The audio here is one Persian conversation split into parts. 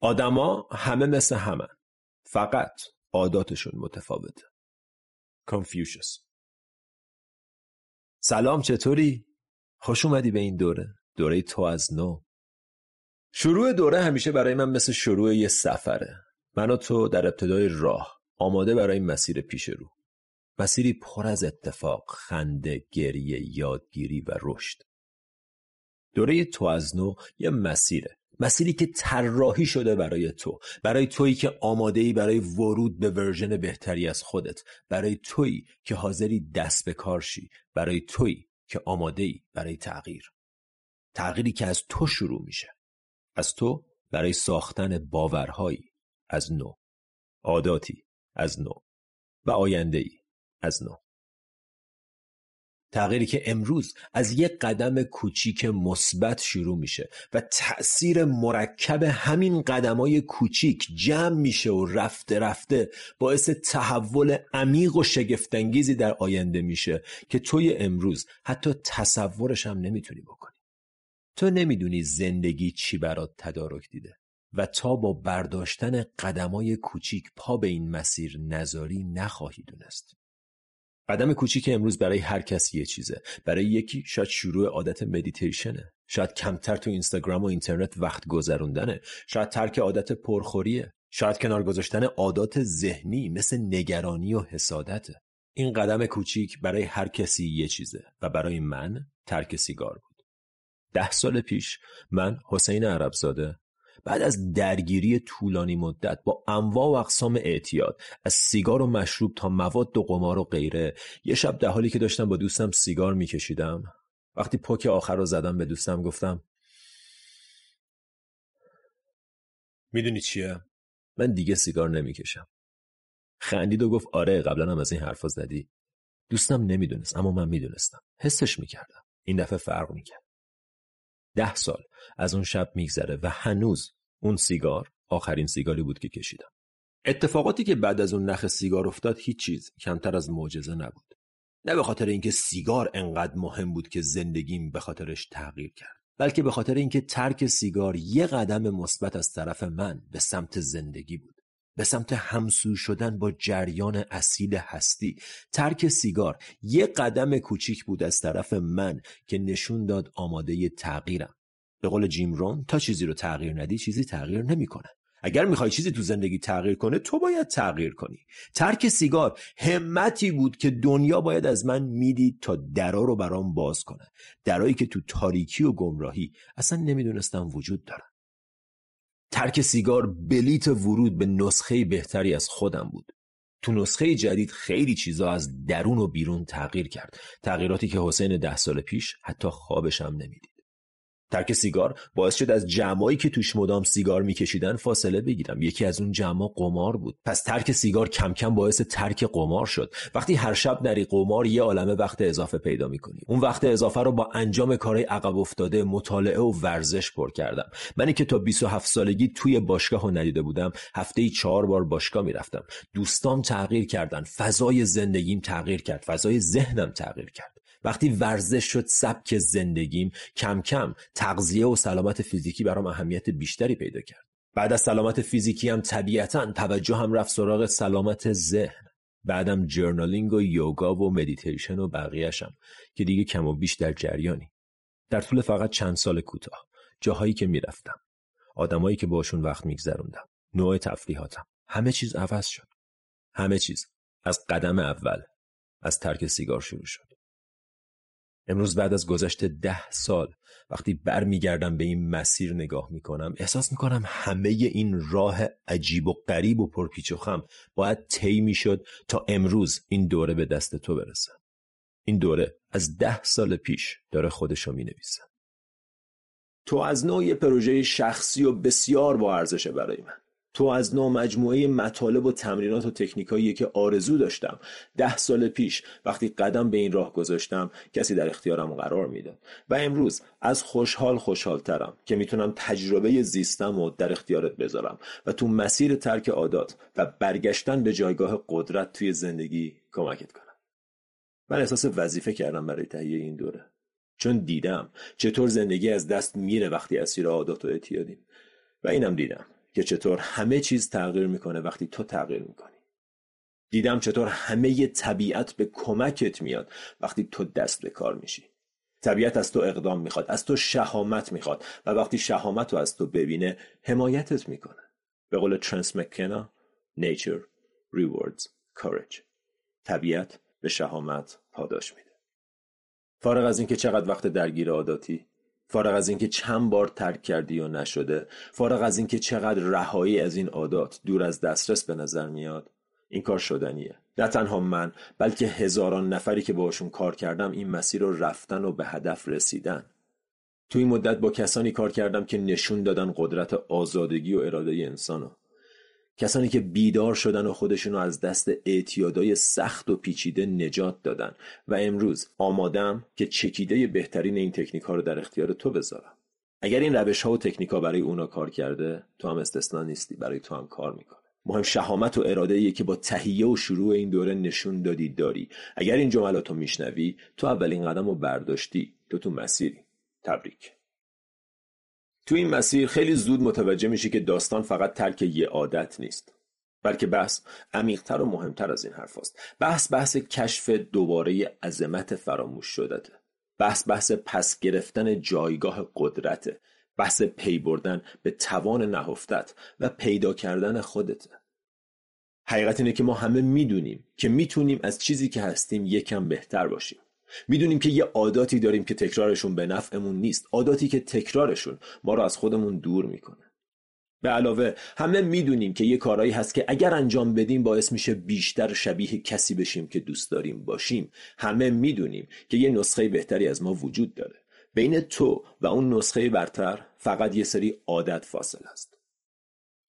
آدما همه مثل همه فقط عاداتشون متفاوته. کنفیوشس سلام چطوری؟ خوش اومدی به این دوره. دوره تو از نو. شروع دوره همیشه برای من مثل شروع یه سفره. من و تو در ابتدای راه آماده برای مسیر پیش رو. مسیری پر از اتفاق خنده گریه یادگیری و رشد. دوره تو از نو یه مسیره. مسیری که طراحی شده برای تو برای تویی که آماده ای برای ورود به ورژن بهتری از خودت برای تویی که حاضری دست به کار شی برای تویی که آماده ای برای تغییر. تغییری که از تو شروع میشه. از تو برای ساختن باورهایی از نو. عاداتی از نو. و آینده ای از نو. تغییری که امروز از یک قدم کوچیک مثبت شروع میشه و تأثیر مرکب همین قدمای کوچیک جمع میشه و رفته رفته باعث تحول عمیق و شگفتانگیزی در آینده میشه که توی امروز حتی تصورش هم نمی‌تونی بکنی. تو نمی‌دونی زندگی چی برات تدارک دیده و تا با برداشتن قدمای کوچیک پا به این مسیر نذاری نخواهی دونست. قدم کوچیک امروز برای هر کسی یه چیزه. برای یکی شاید شروع عادت مدیتیشنه. شاید کمتر تو اینستاگرام و اینترنت وقت گذروندنه. شاید ترک عادت پرخوریه. شاید کنار گذاشتن عادات ذهنی مثل نگرانی و حسادته. این قدم کوچیک برای هر کسی یه چیزه و برای من ترک سیگار بود. ده سال پیش من حسین عربزاده بعد از درگیری طولانی مدت با انواع و اقسام اعتیاد از سیگار و مشروب تا مواد و قمار و غیره یه شب در حالی که داشتم با دوستم سیگار میکشیدم. وقتی پک آخر رو زدم به دوستم گفتم می‌دونی چیه؟ من دیگه سیگار نمی‌کشم. خندید و گفت آره قبلا هم از این حرفا زدی. دوستم نمی‌دونست اما من می‌دونستم. حسش می‌کردم. این دفعه فرق می‌کرد. ده سال از اون شب میگذره و هنوز اون سیگار آخرین سیگاری بود که کشیدم. اتفاقاتی که بعد از اون نخ سیگار افتاد هیچ چیز کمتر از معجزه نبود. نه به خاطر اینکه سیگار انقدر مهم بود که زندگیم به خاطرش تغییر کرد بلکه به خاطر اینکه ترک سیگار یه قدم مثبت از طرف من به سمت زندگی بود. به سمت همسو شدن با جریان اصیل هستی. ترک سیگار یه قدم کوچیک بود از طرف من که نشون داد آماده تغییرم. به قول جیم رون تا چیزی رو تغییر ندی چیزی تغییر نمی‌کنه. اگر می‌خوای چیزی تو زندگی تغییر کنه تو باید تغییر کنی. ترک سیگار همتی بود که دنیا باید از من می‌دید تا درا رو برام باز کنه. درایی که تو تاریکی و گمراهی اصلا نمی‌دونستم وجود دارن ترک سیگار بلیت ورود به نسخه بهتری از خودم بود. تو نسخه جدید خیلی چیزا از درون و بیرون تغییر کرد. تغییراتی که حسین ده سال پیش حتی خوابش هم نمی‌دید. ترک سیگار باعث شد از جمعایی که توش مدام سیگار میکشیدن فاصله بگیرم. یکی از اون جمع قمار بود. پس ترک سیگار کم کم باعث ترک قمار شد. وقتی هر شب نری قمار یه عالمه وقت اضافه پیدا می‌کنی اون وقت اضافه رو با انجام کارهای عقب افتاده مطالعه و ورزش پر کردم. منی که تا 27 سالگی توی باشگاه رو ندیده بودم هفته چهار بار باشگاه می‌رفتم. دوستام تغییر کردن فضای زندگیم تغییر کرد فضای ذهنم تغییر کرد. وقتی ورزش شد سبک زندگیم کم کم تغذیه و سلامت فیزیکی برام اهمیت بیشتری پیدا کرد. بعد از سلامت فیزیکی هم طبیعتا توجهم رفت سراغ سلامت ذهن. بعدم journaling و یوگا و مدیتیشن و بقیهشم که دیگه کم و بیش در جریانی. در طول فقط چند سال کوتاه جاهایی که می‌رفتم آدمایی که باشون وقت میگذروندم نوع تفریحاتم همه چیز عوض شد. همه چیز از قدم اول از ترک سیگار شروع شد. امروز بعد از گذشت ده سال وقتی برمیگردم به این مسیر نگاه می‌کنم احساس می‌کنم همه این راه عجیب و غریب و پرپیچ و خم باید طی می‌شد تا امروز این دوره به دست تو برسه. این دوره از ده سال پیش داره خودشو می‌نویسه. تو از نوع یه پروژه شخصی و بسیار با ارزشه برای من. تو از نوع مجموعه مطالب و تمرینات و تکنیکایی که آرزو داشتم ده سال پیش وقتی قدم به این راه گذاشتم کسی در اختیارم قرار می‌داد. و امروز از خوشحال خوشحالترم که می‌تونم تجربه زیستم و در اختیارت بذارم و تو مسیر ترک عادات و برگشتن به جایگاه قدرت توی زندگی کمکت کنم. من احساس وظیفه کردم برای تهیه این دوره. چون دیدم چطور زندگی از دست میره وقتی اسیر عادات و اعتیادیم. و اینم دیدم. که چطور همه چیز تغییر می‌کنه وقتی تو تغییر می‌کنی. دیدم چطور همه طبیعت به کمکت میاد وقتی تو دست به کار میشی. طبیعت از تو اقدام می‌خواد از تو شهامت می‌خواد و وقتی شهامت رو از تو ببینه حمایتت می‌کنه. به قول ترنس مکنا nature rewards courage. طبیعت به شهامت پاداش میده. فارغ از اینکه چقدر وقت درگیر عاداتی فارغ از اینکه چند بار ترک کردی و نشده فارغ از اینکه چقدر رهایی از این عادات دور از دسترس به نظر میاد این کار شدنیه. نه تنها من بلکه هزاران نفری که باشون کار کردم این مسیر رو رفتن و به هدف رسیدن. تو این مدت با کسانی کار کردم که نشون دادن قدرت آزادگی و اراده انسانو. کسانی که بیدار شدن و خودشونو از دست اعتیادای سخت و پیچیده نجات دادن. و امروز آمادم که چکیده بهترین این تکنیک ها رو در اختیار تو بذارم. اگر این روش ها و تکنیک ها برای اونا کار کرده تو هم استثنا نیستی. برای تو هم کار می‌کنه. مهم شهامت و اراده که با تهیه و شروع این دوره نشون دادی داری. اگر این جملات رو میشنوی تو اولین قدم رو برداشتی. تو تو مسیری. تبریک. تو این مسیر خیلی زود متوجه میشی که داستان فقط ترک یه عادت نیست. بلکه بحث عمیقتر و مهمتر از این حرف است. بحث بحث کشف دوباره عظمت فراموش شدته. بحث بحث پس گرفتن جایگاه قدرته. بحث پی بردن به توان نهفتت و پیدا کردن خودته. حقیقت اینه که ما همه می‌دونیم که می‌تونیم از چیزی که هستیم یکم بهتر باشیم. می‌دونیم که یه عاداتی داریم که تکرارشون به نفعمون نیست. عاداتی که تکرارشون ما رو از خودمون دور می‌کنه. به علاوه همه می‌دونیم که یه کارایی هست که اگر انجام بدیم باعث میشه بیشتر شبیه کسی بشیم که دوست داریم باشیم. همه می‌دونیم که یه نسخه بهتری از ما وجود داره. بین تو و اون نسخه برتر فقط یه سری عادت فاصل است.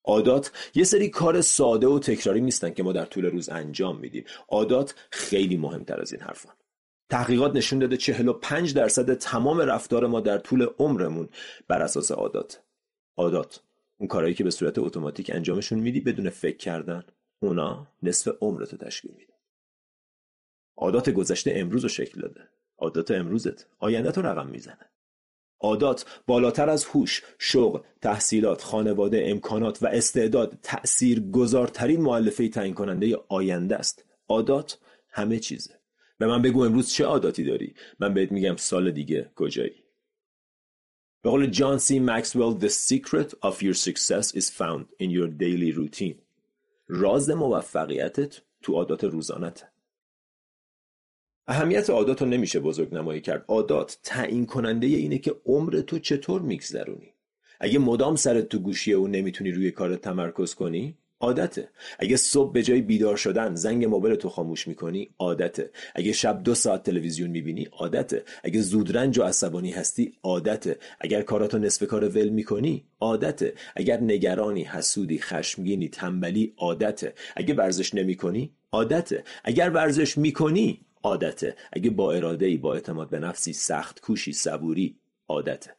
عادات یه سری کار ساده و تکراری نیستن که ما در طول روز انجام میدیم. عادات خیلی مهمتر از این حرفان تحقیقات نشون داده 45 درصد تمام رفتار ما در طول عمرمون بر اساس عادات. عادات. اون کارهایی که به صورت اتوماتیک انجامشون میدی بدون فکر کردن اونا نصف عمرتو تشکیل میده عادات گذشته امروز رو شکل داده. عادات امروزت. آینده تو رقم می‌زنه. عادات بالاتر از هوش، شغل، تحصیلات، خانواده، امکانات و استعداد تأثیر گذارترین معلفه تعیین کننده آینده است. عادات همه چیزه. به من بگو امروز چه عاداتی داری؟ من بهت میگم سال دیگه کجایی. به قول جان سی مکسول The secret of your success is found in your daily routine. راز موفقیتت تو عادات روزانته. اهمیت عادات رو نمیشه بزرگ نمایی کرد عادات تعیین کننده اینه که عمر تو چطور میگذرونی اگه مدام سرت تو گوشیه و نمی‌تونی روی کارت تمرکز کنی عادته. اگه صبح به جای بیدار شدن زنگ موبایل تو خاموش می‌کنی عادته. اگه شب دو ساعت تلویزیون می‌بینی عادته. اگه زودرنج و عصبانی هستی عادته. اگر کاراتو نصف کار ول می‌کنی عادته. اگر نگرانی حسودی خشمگینی تنبلی عادته. اگه ورزش نمی‌کنی عادته. اگر ورزش می‌کنی عادته. اگه با اراده ای با اعتماد به نفسی سخت کوشی صبوری عادته.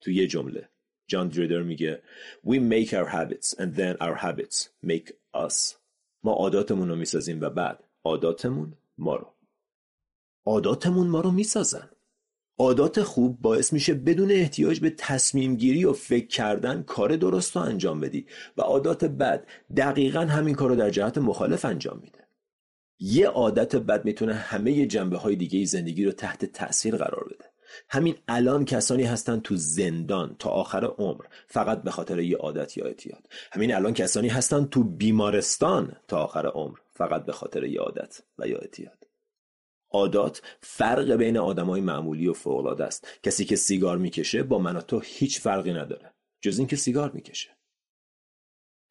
تو یه جمله. جان دریدر میگه We make our habits and then our habits make us. ما عاداتمون رو می‌سازیم و بعد عاداتمون ما رو. عاداتمون ما رو می‌سازن. عادات خوب باعث میشه بدون احتیاج به تصمیم گیری و فکر کردن کار درست رو انجام بدی و عادات بد دقیقا همین کار رو در جهت مخالف انجام میده. یه عادت بد می‌تونه همه جنبه های دیگه زندگی رو تحت تاثیر قرار بده. همین الان کسانی هستن تو زندان تا آخر عمر فقط به خاطر یه عادت یا اعتیاد. همین الان کسانی هستن تو بیمارستان تا آخر عمر فقط به خاطر یه عادت و یا اعتیاد. عادات فرق بین آدمای معمولی و فوقالعاده است. کسی که سیگار می‌کشه با من و تو هیچ فرقی نداره جز اینکه سیگار می‌کشه.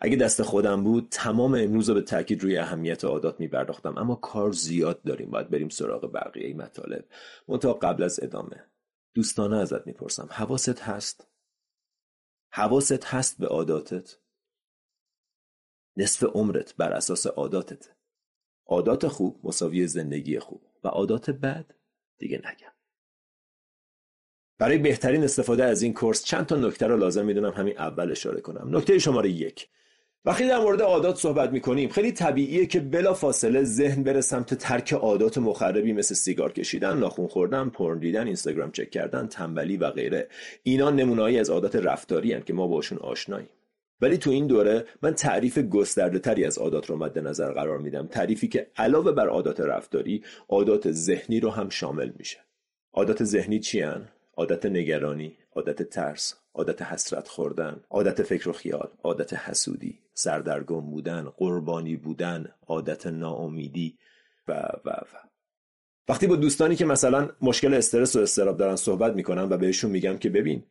اگه دست خودم بود تمام امروز رو به تاکید روی اهمیت عادات میپرداختم. اما کار زیاد داریم. باید بریم سراغ بقیه ای مطالب. منتها قبل از ادامه دوستانه ازت می‌پرسم. حواست هست؟ حواست هست به عاداتت؟ نصف عمرت بر اساس عاداتت. عادات خوب مساوی زندگی خوب. و عادات بد دیگه نگم. برای بهترین استفاده از این کورس چند تا نکته رو لازم می‌دونم همین اول اشاره کنم. نکته شماره یک. وقتی در مورد عادات صحبت می‌کنیم خیلی طبیعیه که بلا فاصله ذهن بره سمت ترک عادات مخربی مثل سیگار کشیدن، ناخون خوردن، پرن دیدن، اینستاگرام چک کردن، تنبلی و غیره. اینا نمونهایی از عادات رفتاری هن که ما باشون آشناییم. ولی تو این دوره من تعریف گسترده تری از عادات رو مد نظر قرار میدم تعریفی که علاوه بر عادات رفتاری عادات ذهنی رو هم شامل میشه عادات ذهنی چی عادت نگرانی عادت ترس عادت حسرت خوردن عادت فکر و خیال عادت حسودی سردرگم بودن قربانی بودن عادت ناامیدی و و و. وقتی با دوستانی که مثلا مشکل استرس و استراب دارن صحبت می‌کنم و بهشون میگم که ببین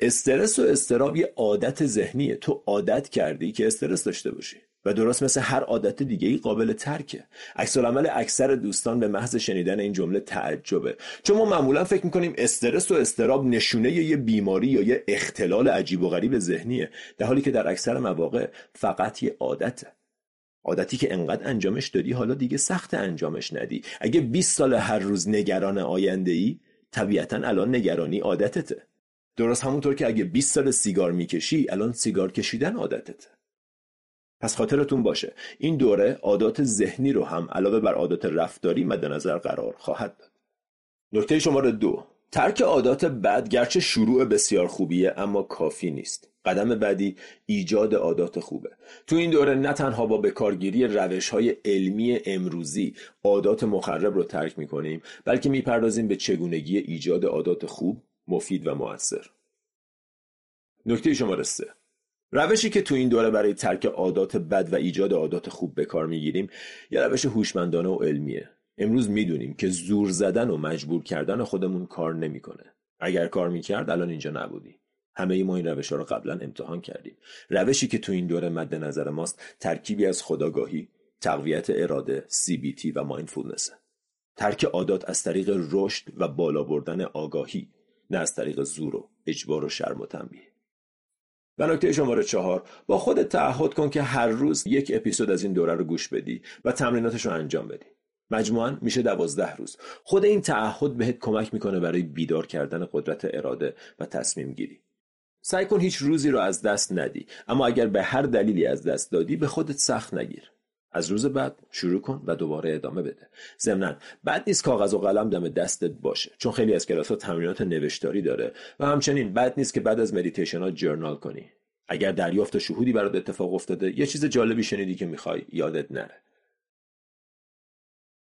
استرس و استراب یه عادت ذهنیه. تو عادت کردی که استرس داشته باشی. و درست مثل هر عادت دیگه ای قابل ترکه. عکس عمل اکثر دوستان به محض شنیدن این جمله تعجبه. چون ما معمولا فکر می‌کنیم استرس و استراب نشونه یه بیماری یا یه اختلال عجیب و غریب ذهنیه در حالی که در اکثر مواقع فقط یه عادته. عادتی که انقدر انجامش دادی حالا دیگه سخت انجامش ندی. اگه 20 سال هر روز نگران آینده ای طبیعتا الان نگرانی عادتته. درست همونطور که اگه 20 سال سیگار می‌کشی الان سیگار کشیدن عادتته. پس خاطرتون باشه. این دوره عادات ذهنی رو هم علاوه بر عادات رفتاری مد نظر قرار خواهد داد. نکته شماره دو. ترک عادات بد گرچه شروع بسیار خوبیه اما کافی نیست. قدم بعدی ایجاد عادات خوبه. تو این دوره نه تنها با بکارگیری روش های علمی امروزی عادات مخرب رو ترک می‌کنیم بلکه می‌پردازیم به چگونگی ایجاد عادات خوب مفید و موثر نکته شماره سه. روشی که تو این دوره برای ترک عادات بد و ایجاد عادات خوب به کار می‌گیریم یه روش هوشمندانه و علمیه. امروز می‌دونیم که زور زدن و مجبور کردن خودمون کار نمی‌کنه. اگر کار می‌کرد الان اینجا نبودی. همه ای ما این روش ها رو قبلا امتحان کردیم. روشی که تو این دوره مد نظر ماست ترکیبی از خداگاهی تقویت اراده CBT و مایندفولنسه ترک عادات از طریق رشد و بالا بردن آگاهی نه از طریق زور و اجبار و شرم و تنبیه. و نکته شماره چهار با خودت تعهد کن که هر روز یک اپیزود از این دوره رو گوش بدی و تمریناتش رو انجام بدی. مجموعا میشه دوازده روز. خود این تعهد بهت کمک می‌کنه برای بیدار کردن قدرت اراده و تصمیم گیری. سعی کن هیچ روزی رو از دست ندی اما اگر به هر دلیلی از دست دادی به خودت سخت نگیر. از روز بعد شروع کن و دوباره ادامه بده. ضمنا بد نیست کاغذ و قلم دم دستت باشه چون خیلی از کلاس ها تمرینات نوشتاری داره و همچنین بد نیست که بعد از مدیتیشن ها journal کنی. اگر دریافت شهودی برات اتفاق افتاده یه چیز جالبی شنیدی که می‌خوای یادت نره.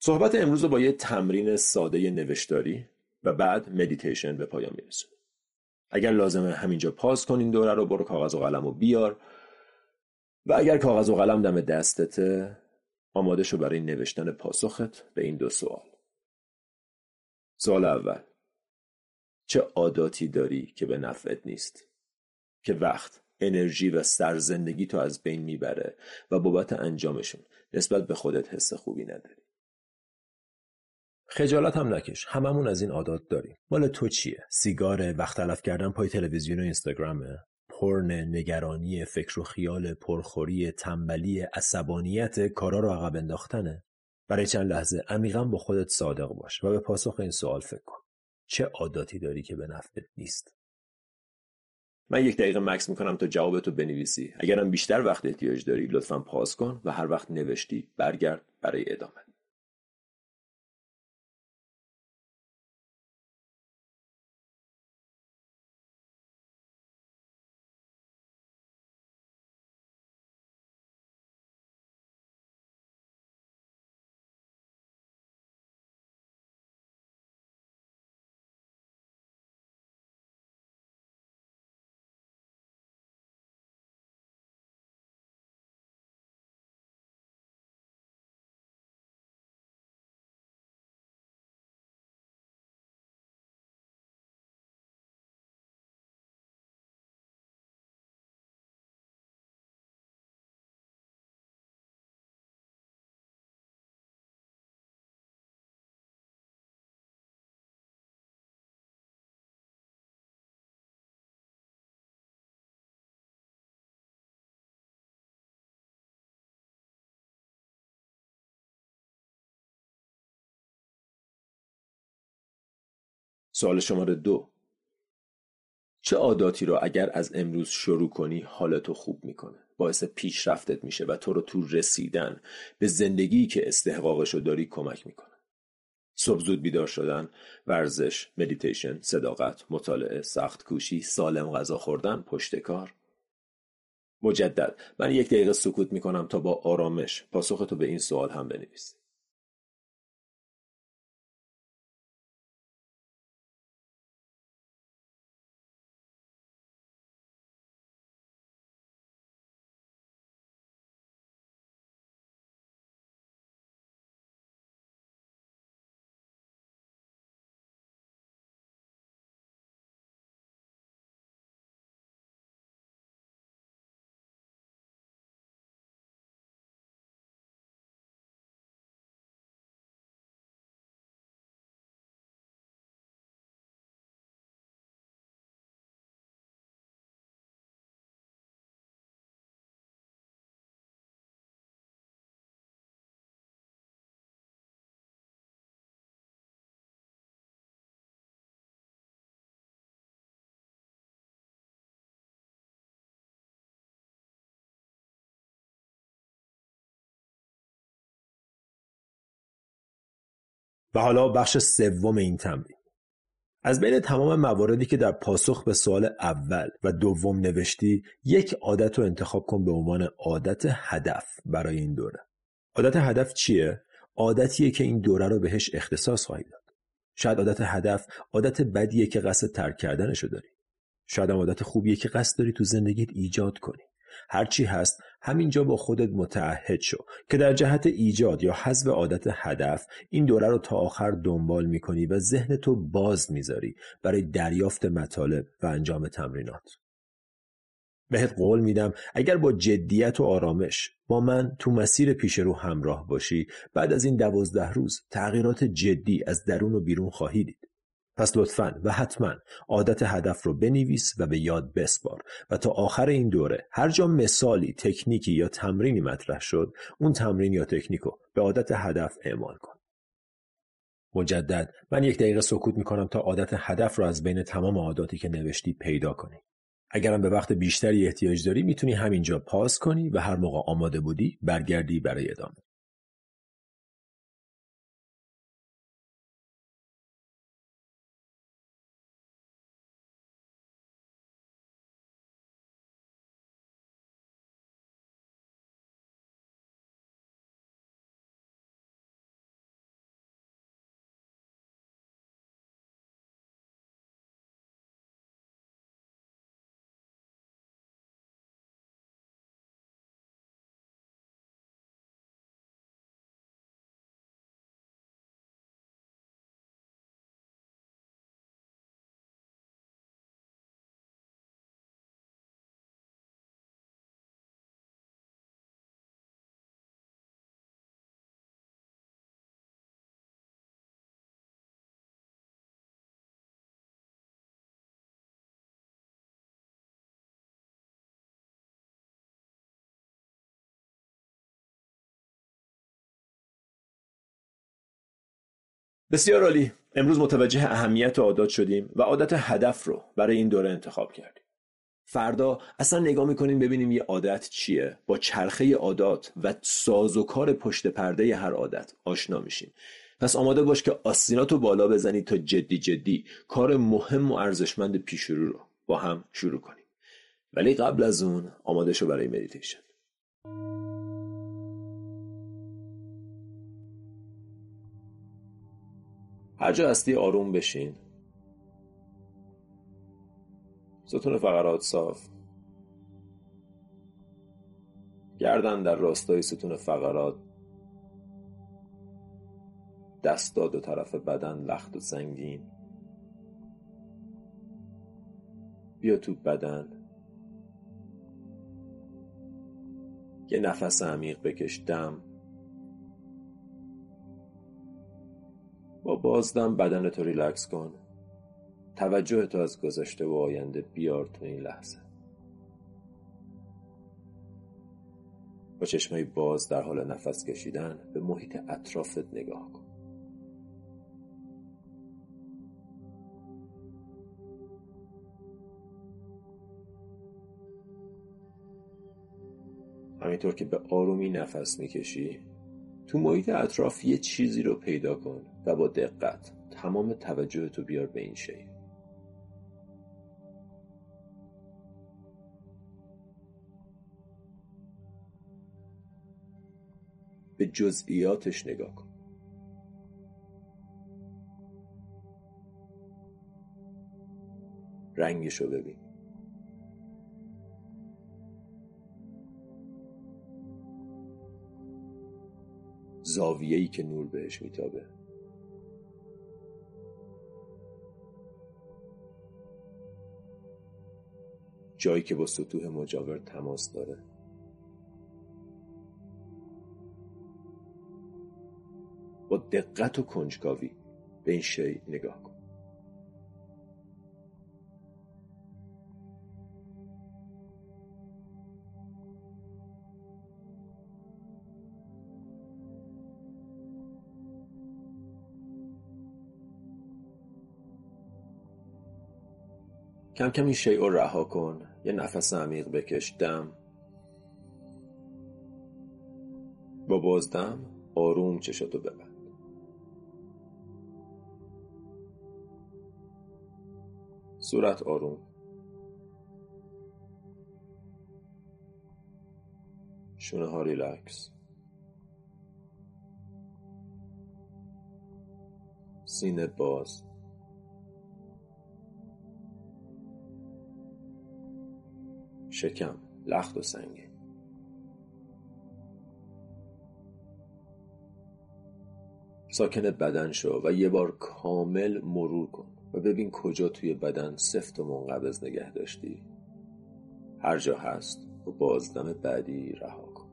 صحبت امروز رو با یه تمرین ساده نوشتاری و بعد مدیتیشن به پایان میرسونیم. اگر لازمه همینجا pause کن این دوره رو برو کاغذ و قلم رو بیار. و اگر کاغذ و قلم دم دستته آماده شو برای نوشتن پاسخت به این دو سوال. سوال اول. چه عاداتی داری که به نفعت نیست؟ که وقت انرژی و سرزندگی تو از بین می‌بره و بابت انجامشون نسبت به خودت حس خوبی نداری. خجالت هم نکش. هممون از این عادات داریم. مال تو چیه؟ سیگار وقت تلف کردن پای تلویزیون و اینستاگرامه؟ پرن نگرانی فکر و خیال پرخوری تنبلی عصبانیت کارا رو عقب انداختنه. برای چند لحظه عمیقا با خودت صادق باش و به پاسخ این سوال فکر کن. چه عاداتی داری که به نفعت نیست؟ من یک دقیقه مکس می‌کنم تا جوابتو بنویسی. اگرم بیشتر وقت احتیاج داری لطفا پاس کن و هر وقت نوشتی برگرد برای ادامه. سوال شماره دو. چه عاداتی رو اگر از امروز شروع کنی حالتو خوب می‌کنه؟ باعث پیشرفتت میشه و تو رو تو رسیدن به زندگی که استحقاقش رو داری کمک می‌کنه. صبح زود بیدار شدن ورزش مدیتیشن صداقت مطالعه سخت کوشی سالم غذا خوردن پشت کار. مجدد. من یک دقیقه سکوت می کنم تا با آرامش پاسخ تو به این سوال هم بنویسی. و حالا بخش سوم این تمرین. از بین تمام مواردی که در پاسخ به سوال اول و دوم نوشتی یک عادت رو انتخاب کن به عنوان عادت هدف برای این دوره. عادت هدف چیه؟ عادتیه که این دوره رو بهش اختصاص خواهی داد. شاید عادت هدف عادت بدیه که قصد ترک کردنشو داری. شاید عادت خوبیه که قصد داری تو زندگیت ایجاد کنی. هرچی هست همینجا با خودت متعهد شو که در جهت ایجاد یا حذف عادت هدف این دوره رو تا آخر دنبال می‌کنی و ذهن تو باز می‌ذاری برای دریافت مطالب و انجام تمرینات. بهت قول میدم اگر با جدیت و آرامش با من تو مسیر پیش رو همراه باشی بعد از این دوازده روز تغییرات جدی از درون و بیرون خواهی دید. پس لطفا و حتما عادت هدف رو بنویس و به یاد بسپار. و تا آخر این دوره هر جا مثالی تکنیکی یا تمرینی مطرح شد اون تمرین یا تکنیکو به عادت هدف اعمال کن. مجدد من یک دقیقه سکوت می‌کنم تا عادت هدف رو از بین تمام عاداتی که نوشتی پیدا کنی. اگرم به وقت بیشتری احتیاج داری می‌تونی همینجا پاس کنی و هر موقع آماده بودی برگردی برای ادامه. بسیار عالی. امروز متوجه اهمیت عادات شدیم و عادت هدف رو برای این دوره انتخاب کردیم. فردا اصلا نگاه می‌کنیم ببینیم یه عادت چیه. با چرخه عادات و ساز و کار پشت پرده هر عادت آشنا میشیم. پس آماده باش که آستیناتو بالا بزنید تا جدی جدی کار مهم و ارزشمند پیش رو رو با هم شروع کنیم. ولی قبل از اون آماده شو برای مدیتیشن. هر جا هستی آروم بشین. ستون فقرات صاف. گردن در راستای ستون فقرات. دستا دو طرف بدن لخت و سنگین. بیا تو بدن. یه نفس عمیق بکش دم. با بازدم بدن تو ریلکس کن. توجه تو از گذشته و آینده بیار تو این لحظه. با چشمای باز در حال نفس کشیدن به محیط اطرافت نگاه کن. همینطور که به آرومی نفس می‌کشی تو محیط اطراف یه چیزی رو پیدا کن و با دقت تمام توجه تو بیار به این شی. به جزئیاتش نگاه کن. رنگش رو ببین. زاویه‌ای که نور بهش میتابه. جایی که با سطوح مجاور تماس داره. با دقت و کنجکاوی به این شی نگاه کن. کم کم این شیء رها کن. یه نفس عمیق بکش. دم. با بازدم آروم چشاتو ببند. صورت آروم. شونه ها ریلکس. سینه باز. شکم لخت و سنگین. ساکن بدن شو و یه بار کامل مرور کن و ببین کجا توی بدن سفت و منقبض نگه داشتی. هر جا هست و بازدم بعدی رها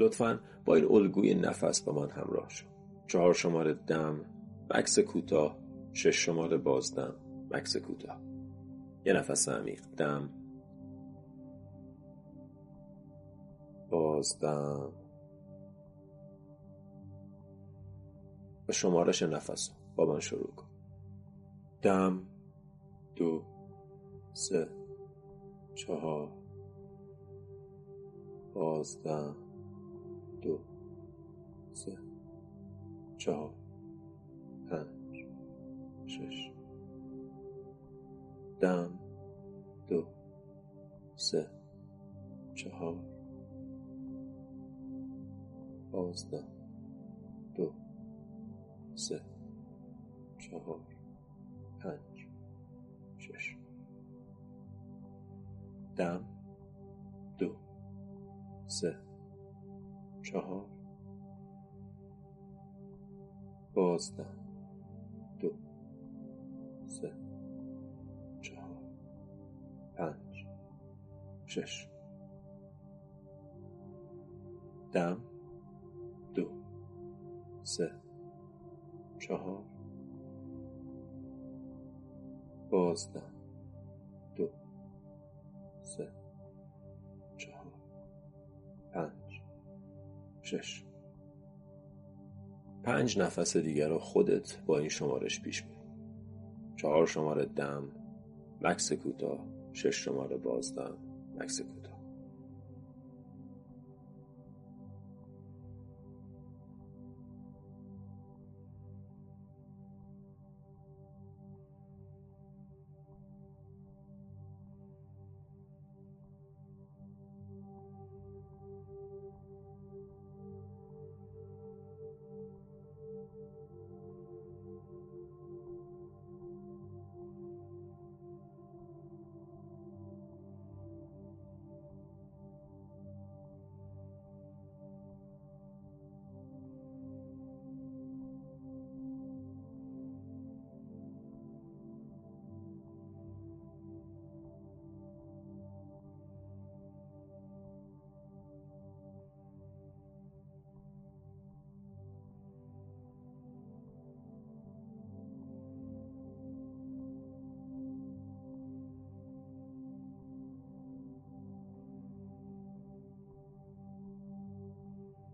لطفا با این الگوی نفس با من همراه شو. چهار شماره دم مکس کوتاه شش شماره بازدم مکس کوتاه. یه نفس عمیق دم. بازدم. و شمارش نفس با من شروع کن. دم دو سه چهار. بازدم. دو سه چهار پنج شش. دم دو سه چهار. پانزده دو سه چهار پنج شش. دم دو سه. چهار. بازده. دو. سه. چهار. پنج. شش. دم. دو. سه. چهار. بازده. شش. پنج نفس دیگر رو خودت با این شمارش پیش بر چهار شماره دم مکس کوتاه شش شماره بازدم مکس کوتاه.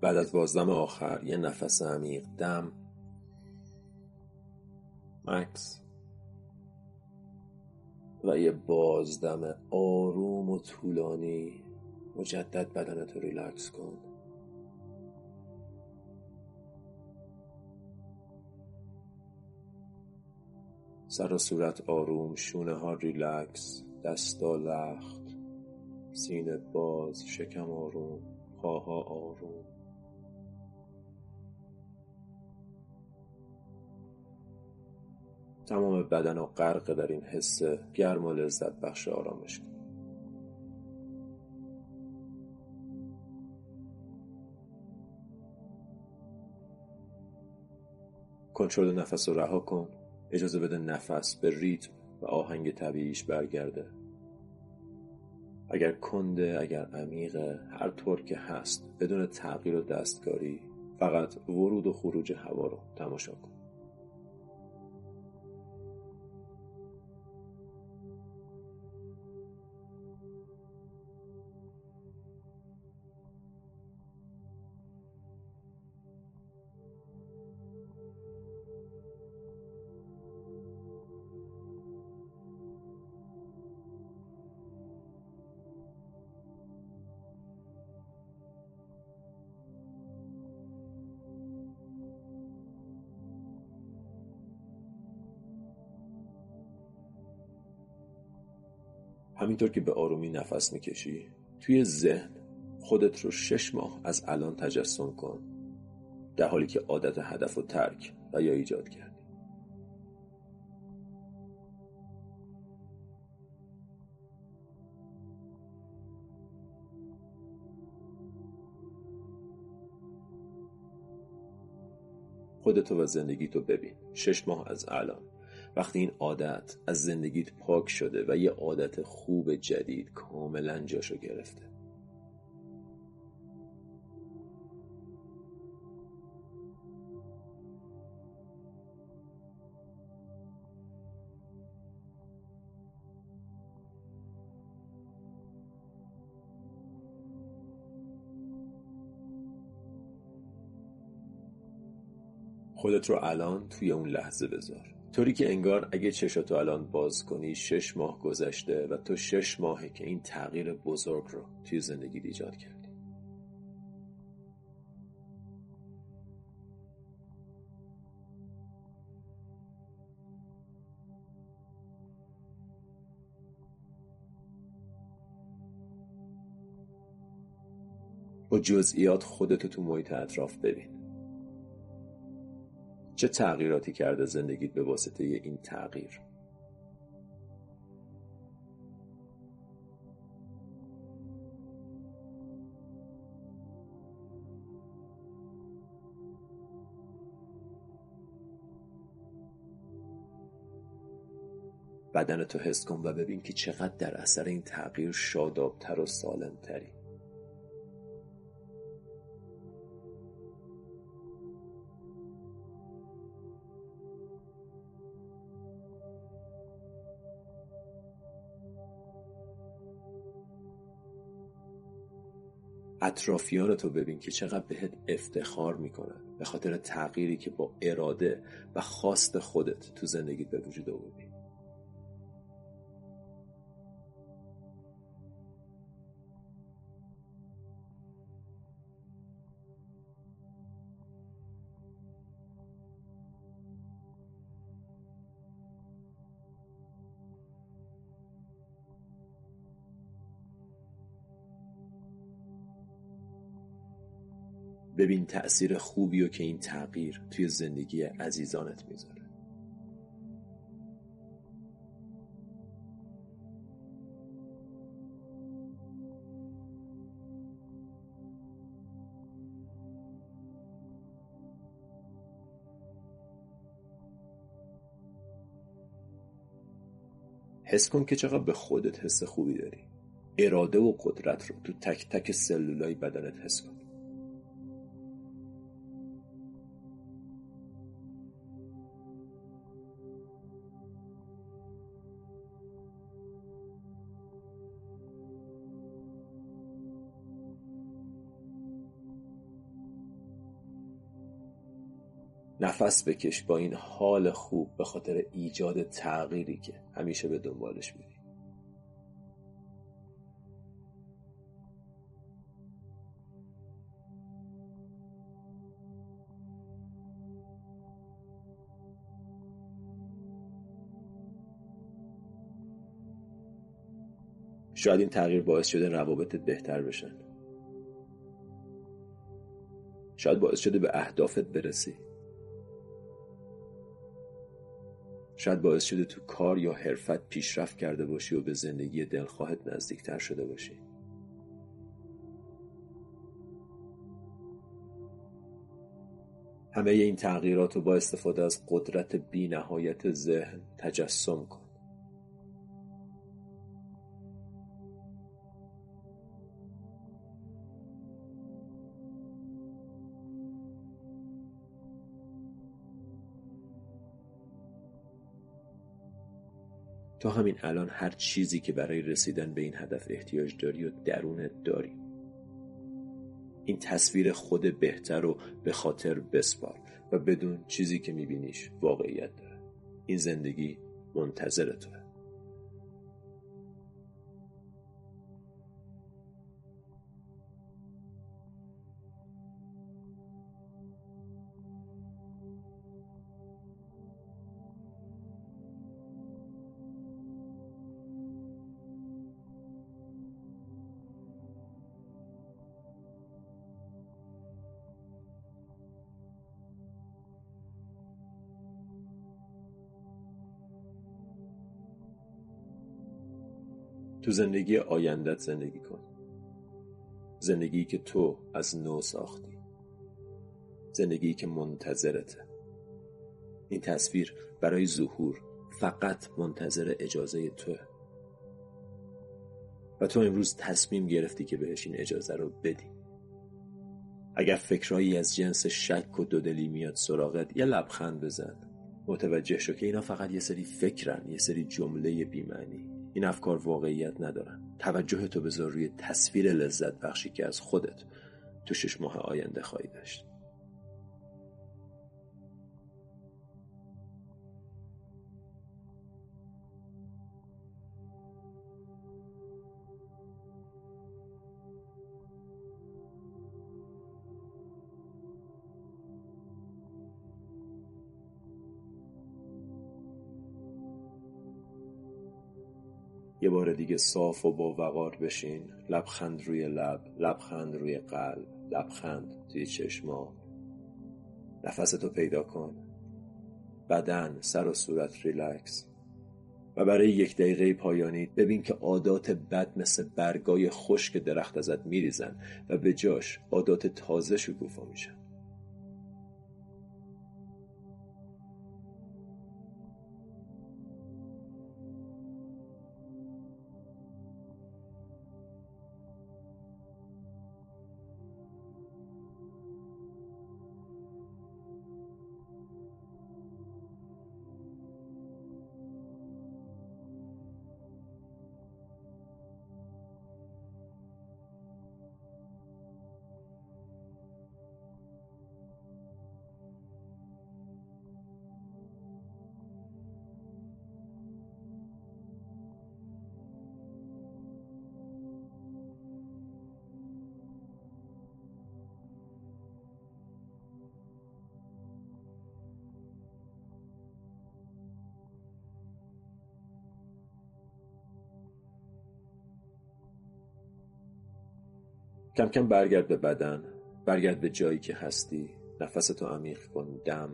بعد از بازدم آخر یه نفس عمیق دم. مکث و یه بازدم آروم و طولانی. مجدد بدنتو ریلکس کن. سر و صورت آروم شونه ها ریلکس دستا لخت. سینه باز شکم آروم پاها آروم. تمام بدن و غرق در این حس گرم و لذت بخش آرامش. کن کنترل نفس رو رها کن. اجازه بده نفس به ریتم و آهنگ طبیعیش برگرده. اگر کنده اگر عمیقه هر طور که هست بدون تغییر و دستکاری فقط ورود و خروج هوا رو تماشا کن. همینطور که به آرومی نفس می‌کشی توی ذهن خودت رو شش ماه از الان تجسم کن. در حالی که عادت هدف و ترک و یا ایجاد کردی. خودتو و زندگیتو ببین. شش ماه از الان. وقتی این عادت از زندگیت پاک شده و یه عادت خوب جدید کاملا جاشو گرفته. خودت رو الان توی اون لحظه بذار. طوری که انگار اگه چشاتو الان باز کنی شش ماه گذشته و تو شش ماهه که این تغییر بزرگ رو توی زندگی ایجاد کردی. با جزئیات خودتو تو محیط اطراف ببین. چه تغییراتی کرده زندگیت به واسطه این تغییر؟ بدنتو حس کن و ببین که چقدر در اثر این تغییر شادابتر و سالمتری. اطرافیان تو ببین که چقدر بهت افتخار می‌کنن به خاطر تغییری که با اراده و خواست خودت تو زندگیت به وجود آوردی. ببین تأثیر خوبی و که این تغییر توی زندگی عزیزانت می‌ذاره. حس کن که چقدر به خودت حس خوبی داری. اراده و قدرت رو تو تک تک سلولای بدنت حس کن. نفس بکش با این حال خوب به خاطر ایجاد تغییری که همیشه به دنبالش میری شاید این تغییر باعث شده روابطت بهتر بشن. شاید باعث شده به اهدافت برسی. شاید باعث شده تو کار یا حرفت پیشرفت کرده باشی و به زندگی دلخواهت نزدیکتر شده باشی. همه این تغییرات رو با استفاده از قدرت بی نهایت ذهن تجسم کن. تو همین الان هر چیزی که برای رسیدن به این هدف احتیاج داری و درونت داری. این تصویر خود بهتر رو به خاطر بسپار و بدون چیزی که میبینیش واقعیت داره. این زندگی منتظر توه. تو زندگی آیندت زندگی کن. زندگی که تو از نو ساختی. زندگی که منتظرته. این تصویر برای ظهور فقط منتظر اجازه توه. و تو امروز تصمیم گرفتی که بهش این اجازه رو بدی. اگر فکرهایی از جنس شک و دودلی میاد سراغت یه لبخند بزن. متوجه شو که اینا فقط یه سری فکرن یه سری جمله بیمعنی. این افکار واقعیت ندارن. توجه تو بذار روی تصویر لذت بخشی که از خودت تو شش ماه آینده خواهی داشت. یه بار دیگه صاف و با وقار بشین. لبخند روی لب لبخند روی قلب لبخند توی چشما. نفستو پیدا کن. بدن سر و صورت ریلکس. و برای یک دقیقه پایانی ببین که عادات بد مثل برگای خشک درخت ازت میریزن و به جاش عادات تازه شکوفا میشن. کم کم برگرد به بدن برگرد به جایی که هستی. نفستو عمیق کن دم.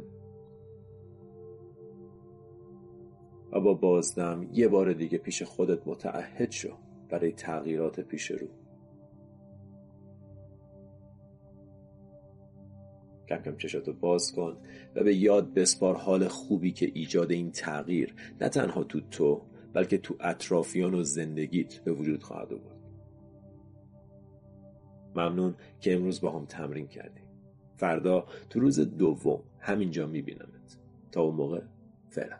و با بازدم یه بار دیگه پیش خودت متعهد شو برای تغییرات پیش رو. کم کم چشاتو باز کن و به یاد بسپار حال خوبی که ایجاد این تغییر نه تنها تو تو بلکه تو اطرافیان و زندگیت به وجود خواهد آورد. ممنون که امروز با هم تمرین کردیم. فردا تو روز دوم همینجا میبینمت. تا اون موقع فعلا.